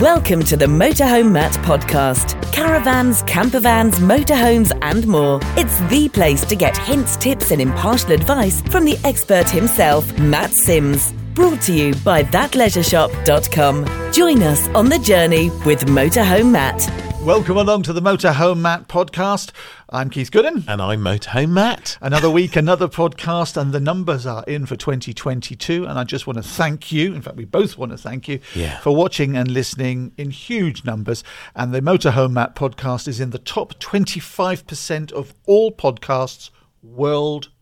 Welcome to the Motorhome Matt podcast. Caravans, campervans, motorhomes, and more. It's the place to get hints, tips, and impartial advice from the expert himself, Matt Sims. Brought to you by thatleisureshop.com. Join us on the journey with Motorhome Matt. Welcome along to the Motorhome Matt podcast. I'm Keith Gooden. And I'm Motorhome Matt. Another week, another podcast, and the numbers are in for 2022. And I just want to thank you. In fact, we both want to thank you Yeah. for watching and listening in huge numbers. And the Motorhome Matt podcast is in the top 25% of all podcasts worldwide.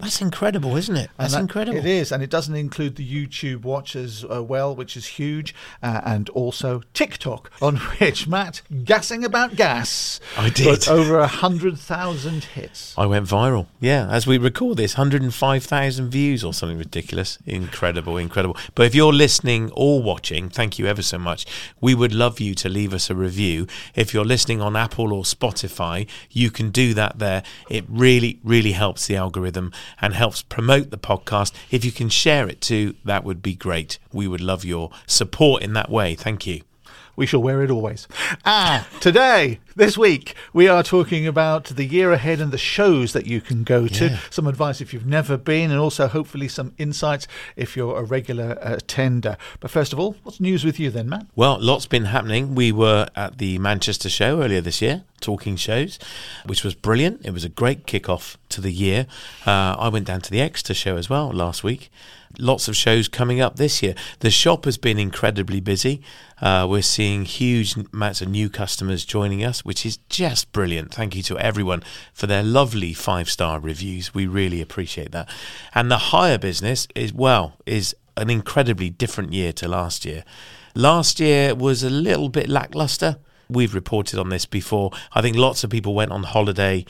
That's incredible, isn't it? That's that- incredible. It is, and it doesn't include the YouTube watch as uh, well, which is huge, uh, and also TikTok, on which Matt gassing about gas. I did. over a hundred thousand hits. I went viral. Yeah, as we record this, 105,000 views or something ridiculous. Incredible, incredible. But if you're listening or watching, thank you ever so much. We would love you to leave us a review. If you're listening on Apple or Spotify, you can do that there. It really, really helps the algorithm and helps promote the podcast. If you can share it too, that would be great. We would love your support in that way. Thank you. We shall wear it always. Ah, today, this week, we are talking about the year ahead and the shows that you can go to. Yeah. Some advice if you've never been, and also hopefully some insights if you're a regular attender. But first of all, what's news with you then, Matt? Well, lots been happening. We were at the Manchester show earlier this year, talking shows, which was brilliant. It was a great kick-off to the year. Uh, I went down to the Exeter show as well last week. Lots of shows coming up this year. The shop has been incredibly busy. Uh, we're seeing huge amounts of new customers joining us, which is just brilliant. Thank you to everyone for their lovely five-star reviews. We really appreciate that. And the hire business is well is an incredibly different year to last year. Last year was a little bit lackluster. We've reported on this before. I think lots of people went on holiday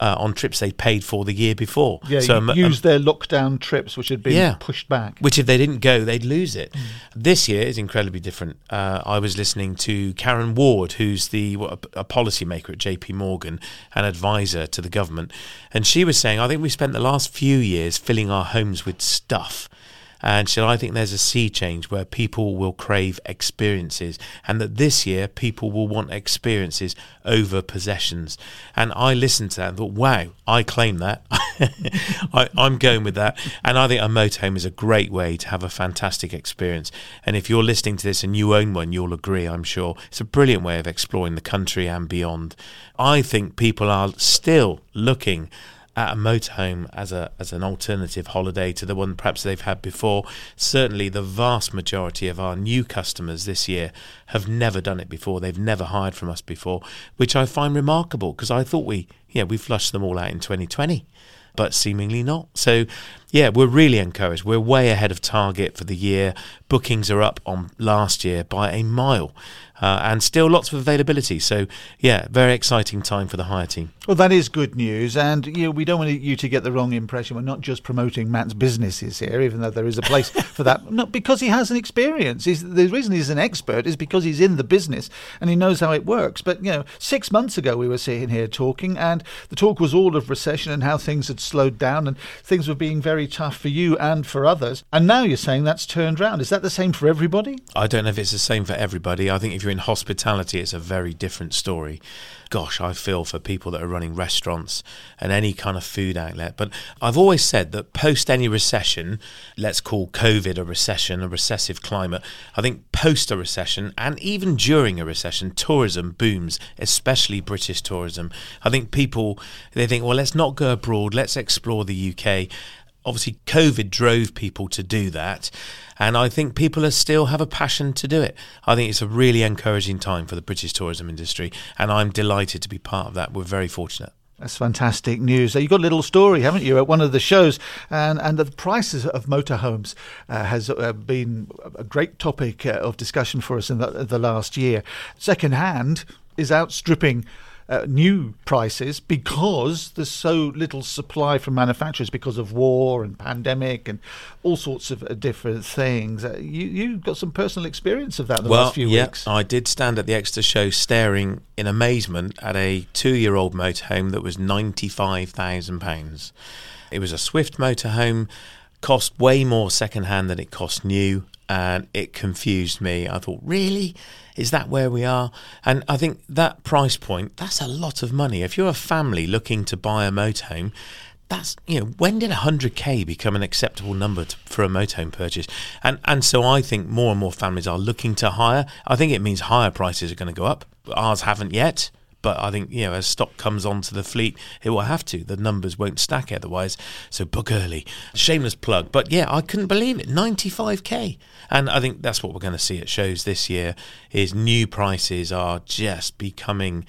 uh, on trips they paid for the year before. Yeah, So, you um, used their lockdown trips, which had been Yeah. pushed back. which if they didn't go, they'd lose it. Mm. This year is incredibly different. Uh, I was listening to Karen Ward, who's the what, a policymaker at JP Morgan and advisor to the government, and she was saying, I think we spent the last few years filling our homes with stuff. And so I think there's a sea change where people will crave experiences, and that this year people will want experiences over possessions. And I listened to that and thought, wow, I claim that. I, I'm going with that. And I think a motorhome is a great way to have a fantastic experience. And if you're listening to this and you own one, you'll agree, I'm sure. It's a brilliant way of exploring the country and beyond. I think people are still looking at a motorhome as a as an alternative holiday to the one perhaps they've had before. Certainly, the vast majority of our new customers this year have never done it before. They've never hired from us before, which I find remarkable because I thought we yeah we flushed them all out in 2020 but seemingly not. So, yeah, we're really encouraged. We're way ahead of target for the year. Bookings are up on last year by a mile, uh, and still lots of availability. So, yeah, very exciting time for the hire team. Well, that is good news, and you know, we don't want you to get the wrong impression. We're not just promoting Matt's businesses here, even though there is a place for that. Not because he has an experience. He's, the reason he's an expert is because he's in the business and he knows how it works. But you know, six months ago we were sitting here talking, and the talk was all of recession and how things had slowed down and things were being very tough for you and for others. And now you're saying that's turned round. Is that the same for everybody? I don't know if it's the same for everybody. I think if you're in hospitality, it's a very different story. Gosh, I feel for people that are running restaurants and any kind of food outlet. But I've always said that post any recession, let's call COVID a recession, a recessive climate, I think post a recession and even during a recession, tourism booms, especially British tourism. I think people, they think, well, let's not go abroad, let's explore the UK obviously COVID drove people to do that. And I think people are still have a passion to do it. I think it's a really encouraging time for the British tourism industry. And I'm delighted to be part of that. We're very fortunate. That's fantastic news. So you got a little story, haven't you, at one of the shows, and and the prices of motorhomes uh, has uh, been a great topic uh, of discussion for us in the, the last year. Second hand is outstripping. Uh, new prices because there's so little supply from manufacturers because of war and pandemic and all sorts of uh, different things. Uh, you you got some personal experience of that in the well, last few yeah, weeks. I did stand at the Exeter show staring in amazement at a two-year-old motorhome that was ninety-five thousand pounds. It was a Swift motorhome, cost way more second-hand than it cost new. And it confused me. I thought, really? Is that where we are? And I think that price point, that's a lot of money. If you're a family looking to buy a motorhome, that's you know when did 100k become an acceptable number to, for a motorhome purchase and and so i think more and more families are looking to hire i think it means higher prices are going to go up ours haven't yet but I think you know as stock comes onto the fleet, it will have to. The numbers won't stack otherwise. So book early. Shameless plug, but yeah, I couldn't believe it. 95k, and I think that's what we're going to see at shows this year. Is new prices are just becoming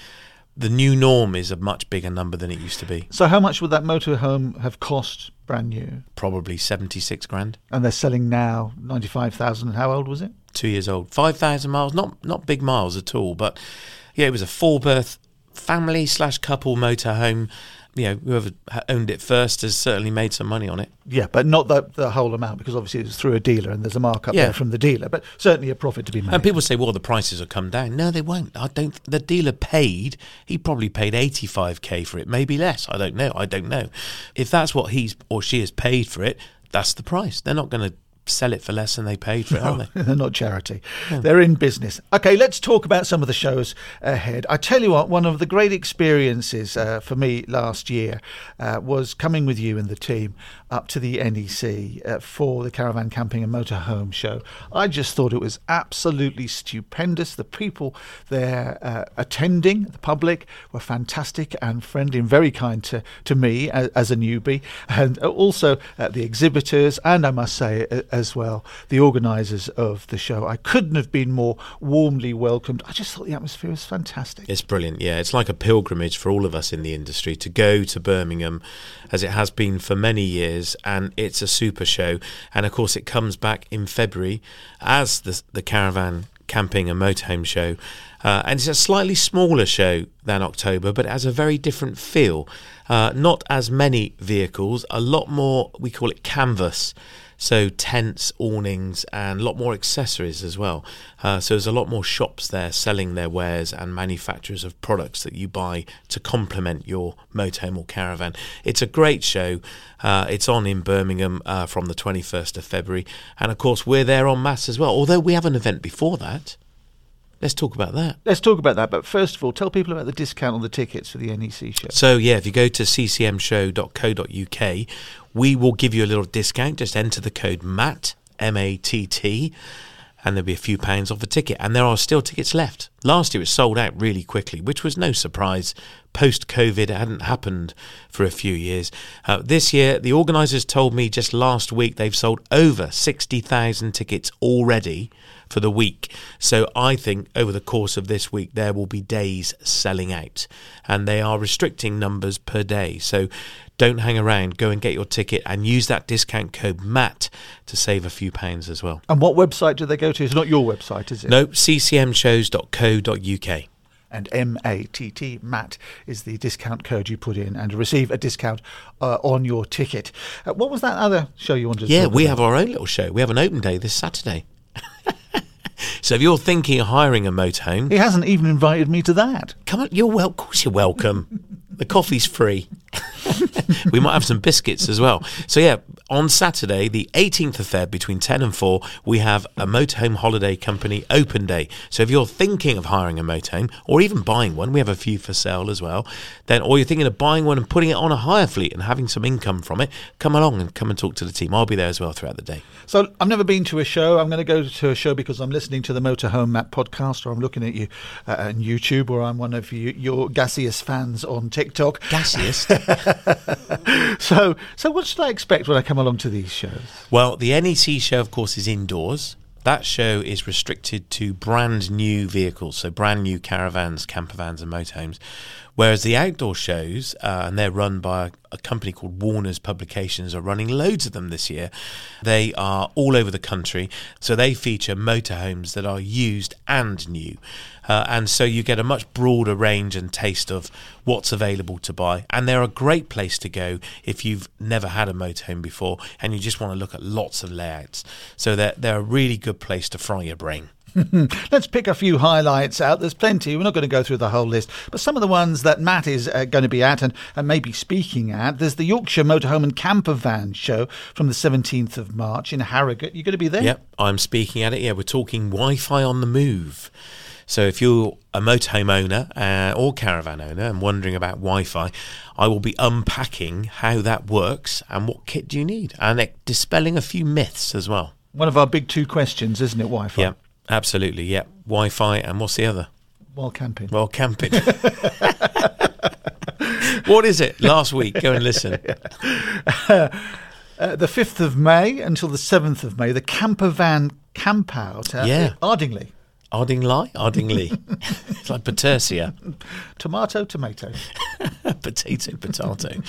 the new norm is a much bigger number than it used to be. So, how much would that motorhome have cost brand new? Probably 76 grand. And they're selling now 95,000. How old was it? Two years old. 5,000 miles. Not, not big miles at all, but yeah, it was a four berth family slash couple motorhome you know, whoever owned it first has certainly made some money on it. Yeah, but not the, the whole amount because obviously it's through a dealer and there's a markup yeah. there from the dealer, but certainly a profit to be made. And people say, well, the prices will come down. No, they won't. I don't. The dealer paid. He probably paid 85k for it, maybe less. I don't know. I don't know. If that's what he's or she has paid for it, that's the price. They're not going to sell it for less than they paid for it, aren't they? They're not charity. Yeah. They're in business. Okay, let's talk about some of the shows ahead. I tell you what, one of the great experiences uh, for me last year uh, was coming with you and the team up to the NEC uh, for the Caravan Camping and Motorhome show. I just thought it was absolutely stupendous. The people there uh, attending, the public, were fantastic and friendly and very kind to, to me as, as a newbie, and also uh, the exhibitors, and I must say, as well, the organisers of the show. I couldn't have been more warmly welcomed. I just thought the atmosphere was fantastic. It's brilliant. Yeah, it's like a pilgrimage for all of us in the industry to go to Birmingham, as it has been for many years, and it's a super show. And of course, it comes back in February as the the caravan camping and motorhome show. Uh, and it's a slightly smaller show than October, but it has a very different feel. Uh, not as many vehicles, a lot more, we call it canvas. So tents, awnings, and a lot more accessories as well. Uh, so there's a lot more shops there selling their wares and manufacturers of products that you buy to complement your motorhome or caravan. It's a great show. Uh, it's on in Birmingham uh, from the 21st of February, and of course we're there on mass as well. Although we have an event before that. Let's talk about that. Let's talk about that. But first of all, tell people about the discount on the tickets for the NEC show. So, yeah, if you go to ccmshow.co.uk, we will give you a little discount. Just enter the code MATT, M A T T, and there'll be a few pounds off a ticket. And there are still tickets left. Last year it sold out really quickly, which was no surprise. Post COVID, hadn't happened for a few years. Uh, this year, the organisers told me just last week they've sold over 60,000 tickets already for the week. So I think over the course of this week, there will be days selling out. And they are restricting numbers per day. So don't hang around. Go and get your ticket and use that discount code MATT to save a few pounds as well. And what website do they go to? It's not your website, is it? No, ccmshows.co.uk and M-A-T-T, MATT, is the discount code you put in and receive a discount uh, on your ticket. Uh, what was that other show you wanted to Yeah, we about? have our own little show. We have an open day this Saturday. So if you're thinking of hiring a motorhome... He hasn't even invited me to that. Come on, you're well, of course you're welcome. the coffee's free. we might have some biscuits as well. So yeah, on Saturday, the 18th of Feb, between 10 and 4, we have a motorhome holiday company open day. So if you're thinking of hiring a motorhome or even buying one, we have a few for sale as well. Then, or you're thinking of buying one and putting it on a hire fleet and having some income from it, come along and come and talk to the team. I'll be there as well throughout the day. So I've never been to a show. I'm going to go to a show because I'm listening to the Motorhome Matt podcast, or I'm looking at you uh, on YouTube, or I'm one of you, your gaseous fans on TikTok. Gaseous. so, so what should I expect when I come along to these shows? Well, the NEC show, of course, is indoors. That show is restricted to brand new vehicles, so brand new caravans, campervans, and motorhomes. Whereas the outdoor shows, uh, and they're run by a company called Warner's Publications, are running loads of them this year. They are all over the country, so they feature motorhomes that are used and new. Uh, and so you get a much broader range and taste of what's available to buy. And they're a great place to go if you've never had a motorhome before and you just want to look at lots of layouts. So they're, they're a really good place to fry your brain. Let's pick a few highlights out. There's plenty. We're not going to go through the whole list, but some of the ones that Matt is uh, going to be at and, and maybe speaking at. There's the Yorkshire Motorhome and Camper Van show from the 17th of March in Harrogate. You're going to be there? Yep, I'm speaking at it. Yeah, we're talking Wi Fi on the move. So if you're a motorhome owner uh, or caravan owner and wondering about Wi-Fi, I will be unpacking how that works and what kit do you need, and dispelling a few myths as well. One of our big two questions, isn't it? Wi-Fi. Yeah, absolutely. Yeah, Wi-Fi, and what's the other? While camping. While camping. what is it? Last week, go and listen. Uh, the 5th of May until the 7th of May, the camper van camp out at yeah. Ardingly. Ardingly? Ardingly. it's like Patersia. Tomato, tomato. potato, potato.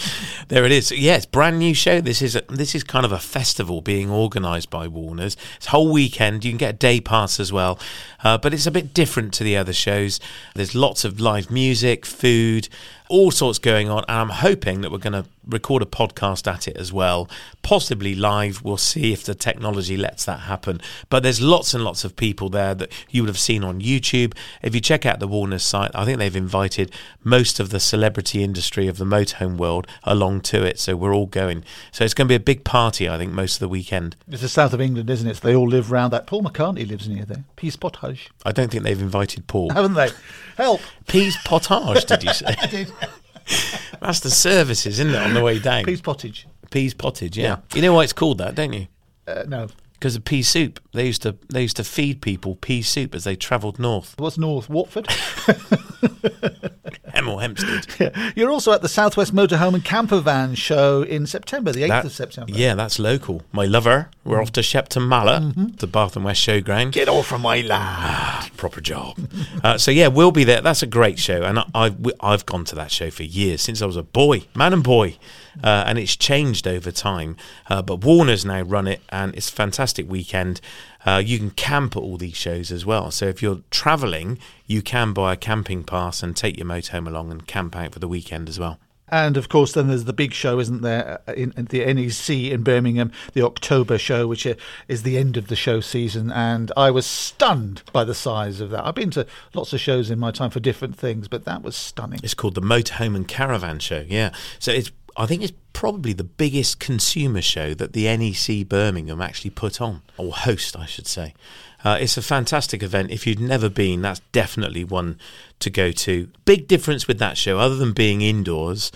there it is. Yes, yeah, brand new show. This is a, this is kind of a festival being organised by Warner's. It's whole weekend. You can get a day pass as well, uh, but it's a bit different to the other shows. There's lots of live music, food, all sorts going on, and I'm hoping that we're going to record a podcast at it as well, possibly live. We'll see if the technology lets that happen. But there's lots and lots of people there that you would have seen on YouTube. If you check out the Warner's site, I think they've invited most of the celebrity industry of the motorhome world along to it. So we're all going. So it's going to be a big party, I think, most of the weekend. It's the south of England, isn't it? So they all live round that. Paul McCartney lives near there. Pease Pottage. I don't think they've invited Paul. Haven't they? Help. Pease Pottage, did you say? I did. That's the services, isn't it, on the way down? Pease Pottage. Pease Pottage, yeah. yeah. You know why it's called that, don't you? Uh, no. Because of pea soup. They used to they used to feed people pea soup as they travelled north. What's north? Watford? Hemel Hempstead. Yeah. You're also at the Southwest Motorhome and Camper Van show in September, the 8th that, of September. Yeah, that's local. My lover, we're mm. off to Shepton Mallet, mm-hmm. the Bath and West Showground. Get off from my land. Ah, proper job. uh, so yeah, we'll be there. That's a great show, and I, I've I've gone to that show for years since I was a boy, man and boy uh, and it's changed over time. Uh, but Warner's now run it, and it's a fantastic weekend. Uh, you can camp at all these shows as well. So if you're travelling, you can buy a camping pass and take your motorhome along and camp out for the weekend as well. And of course, then there's the big show, isn't there, uh, in, in, the NEC in Birmingham, the October show, which is the end of the show season. And I was stunned by the size of that. I've been to lots of shows in my time for different things, but that was stunning. It's called the Motorhome and Caravan Show, yeah. So it's I think it's probably the biggest consumer show that the NEC Birmingham actually put on, or host, I should say. Uh, it's a fantastic event. If you've never been, that's definitely one to go to. Big difference with that show, other than being indoors,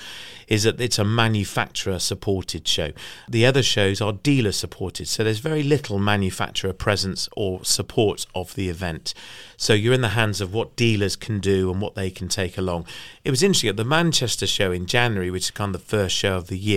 is that it's a manufacturer supported show. The other shows are dealer supported, so there's very little manufacturer presence or support of the event. So you're in the hands of what dealers can do and what they can take along. It was interesting at the Manchester show in January, which is kind of the first show of the year,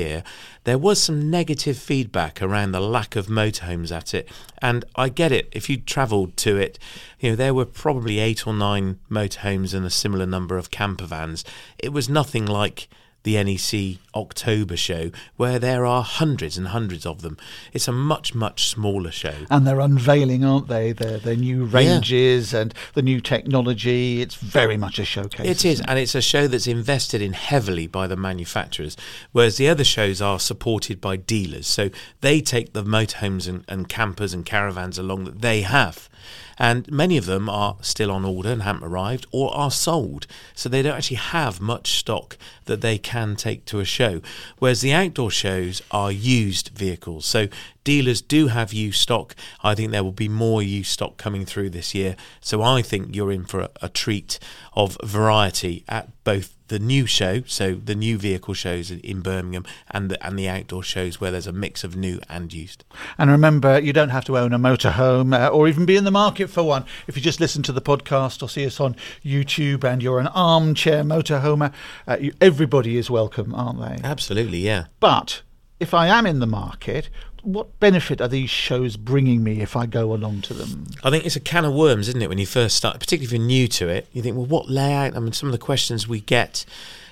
there was some negative feedback around the lack of motorhomes at it. And I get it. If you travelled to it, you know, there were probably eight or nine motorhomes and a similar number of camper vans. It was nothing like the NEC October show, where there are hundreds and hundreds of them. It's a much, much smaller show. And they're unveiling, aren't they? Their, their new ranges yeah. and the new technology. It's very much a showcase. It is, it? and it's a show that's invested in heavily by the manufacturers, whereas the other shows are supported by dealers. So they take the motorhomes and, and campers and caravans along that they have and many of them are still on order and haven't arrived or are sold. So they don't actually have much stock that they can take to a show. Whereas the outdoor shows are used vehicles. So dealers do have used stock. I think there will be more used stock coming through this year. So I think you're in for a, a treat of variety at both the new show, so the new vehicle shows in Birmingham, and the and the outdoor shows where there's a mix of new and used. And remember, you don't have to own a motorhome uh, or even be in the market for one. If you just listen to the podcast or see us on YouTube, and you're an armchair motorhomer, uh, you, everybody is welcome, aren't they? Absolutely, yeah. But if I am in the market, what benefit are these shows bringing me if I go along to them? I think it's a can of worms, isn't it? When you first start, particularly if you're new to it, you think, well, what layout? I mean, some of the questions we get,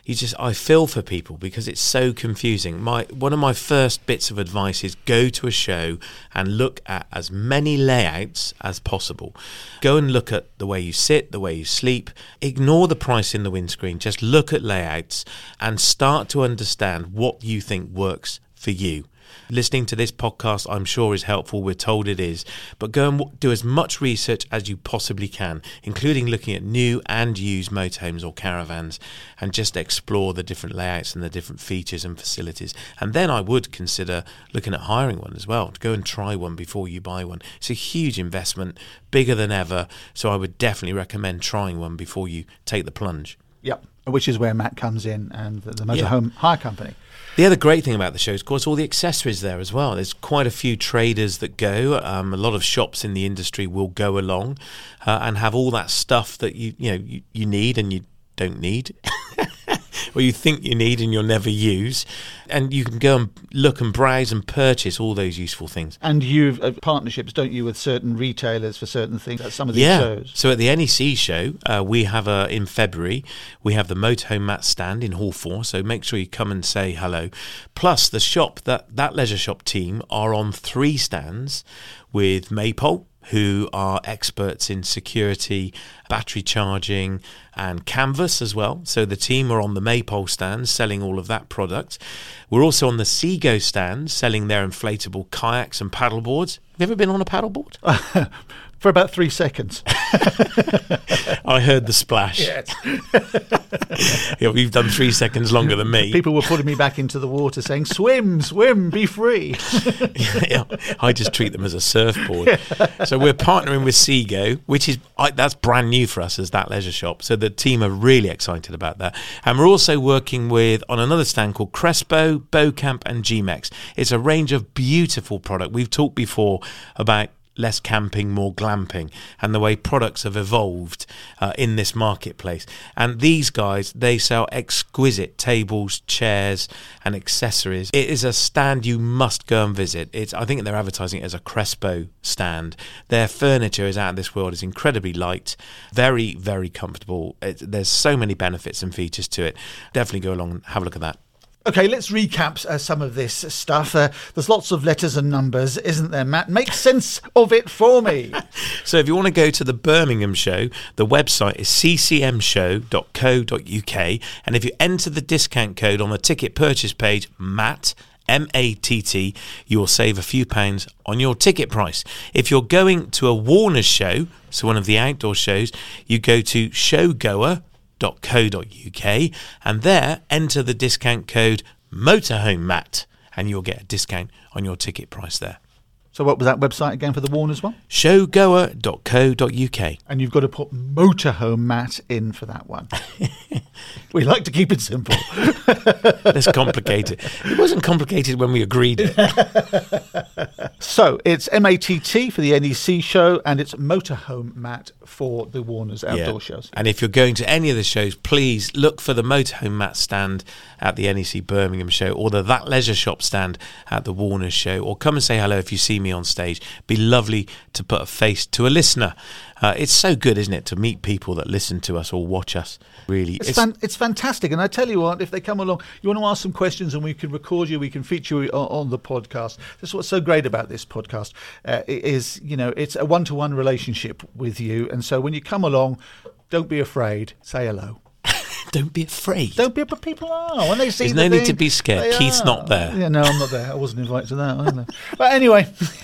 you just I feel for people because it's so confusing. My one of my first bits of advice is go to a show and look at as many layouts as possible. Go and look at the way you sit, the way you sleep. Ignore the price in the windscreen. Just look at layouts and start to understand what you think works for you Listening to this podcast, I'm sure, is helpful. We're told it is. But go and do as much research as you possibly can, including looking at new and used motorhomes or caravans, and just explore the different layouts and the different features and facilities. And then I would consider looking at hiring one as well, go and try one before you buy one. It's a huge investment, bigger than ever. So I would definitely recommend trying one before you take the plunge. Yep. Which is where Matt comes in and the, the Yeah. motorhome hire company. The other great thing about the show is, of course, all the accessories there as well. There's quite a few traders that go. Um, a lot of shops in the industry will go along uh, and have all that stuff that you you know you, you need and you don't need, or you think you need and you'll never use. And you can go and look and browse and purchase all those useful things. And you've uh, partnerships, don't you, with certain retailers for certain things at some of these yeah. shows? So at the NEC show, uh, we have a in February. We have the Motorhome Matt stand in Hall Four. So make sure you come and say hello. Plus, the shop that that leisure shop team are on three stands with Maypole. Who are experts in security, battery charging, and canvas as well. So the team are on the Maypole stand selling all of that product. We're also on the Seago stand selling their inflatable kayaks and paddleboards. Have you ever been on a paddleboard? For about three seconds. I heard the splash. yeah, you've done three seconds longer than me. People were putting me back into the water saying, swim, swim, be free. yeah, I just treat them as a surfboard. So we're partnering with Seago, which is I, that's brand new for us as that leisure shop. So the team are really excited about that, and we're also working with on another stand called Crespo, Bo-Camp, and GMEX. It's a range of beautiful product. We've talked before about less camping, more glamping, and the way products have evolved uh, in this marketplace. And these guys, they sell exquisite tables, chairs, and accessories. It is a stand you must go and visit. It's I think they're advertising it as a Crespo stand. Their furniture is out of this world. It's incredibly light, very very comfortable. It, there's so many benefits and features to it. Definitely go along and have a look at that. Okay, let's recap uh, some of this stuff. Uh, there's lots of letters and numbers, isn't there, Matt? Make sense of it for me. So if you want to go to the Birmingham show, the website is ccmshow.co.uk. And if you enter the discount code on the ticket purchase page, MATT, M A T T, you will save a few pounds on your ticket price. If you're going to a Warner's show, so one of the outdoor shows, you go to showgoer.co.uk and there enter the discount code MOTORHOMEMATT and you'll get a discount on your ticket price there. So, what was that website again for the Warners one? Showgoer.co.uk. And you've got to put motorhome Matt in for that one. we like to keep it simple. Let's complicate it. It wasn't complicated when we agreed it. So it's MATT for the NEC show, and it's motorhome Matt for the Warners outdoor Yeah. shows. And if you're going to any of the shows, please look for the Motorhome Matt stand at the NEC Birmingham show or the That Leisure Shop stand at the Warner's show, or come and say hello if you see me on stage. Be lovely to put a face to a listener. Uh, it's so good, isn't it, to meet people that listen to us or watch us? Really, It's, fan- it's fantastic. And I tell you what, if they come along, you want to ask some questions and we can record you, we can feature you on, on the podcast. That's what's so great about this podcast uh, is, you know, it's a one-to-one relationship with you. And so when you come along, don't be afraid. Say hello. don't be afraid. Don't be, but people are when they see. There's the no need thing, to be scared. Keith's are. not there. Yeah, no, I'm not there. I wasn't invited to that but anyway,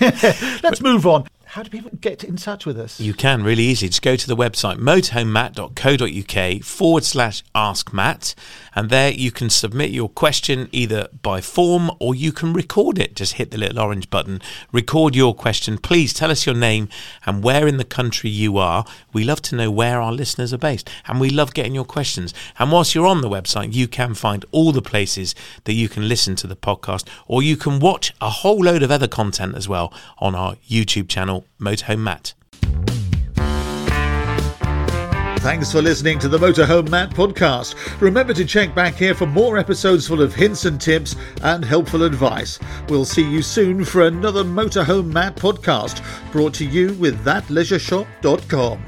let's move on. How do people get in touch with us? You can really easily. Just go to the website motorhomematt.co.uk forward slash ask Matt, and there you can submit your question either by form or you can record it. Just hit the little orange button, record your question. Please tell us your name and where in the country you are. We love to know where our listeners are based, and we love getting your questions. And whilst you're on the website, you can find all the places that you can listen to the podcast, or you can watch a whole load of other content as well on our YouTube channel, Motorhome Matt. Thanks for listening to the Motorhome Matt podcast. Remember to check back here for more episodes full of hints and tips and helpful advice. We'll see you soon for another Motorhome Matt podcast brought to you with thatleisureshop.com.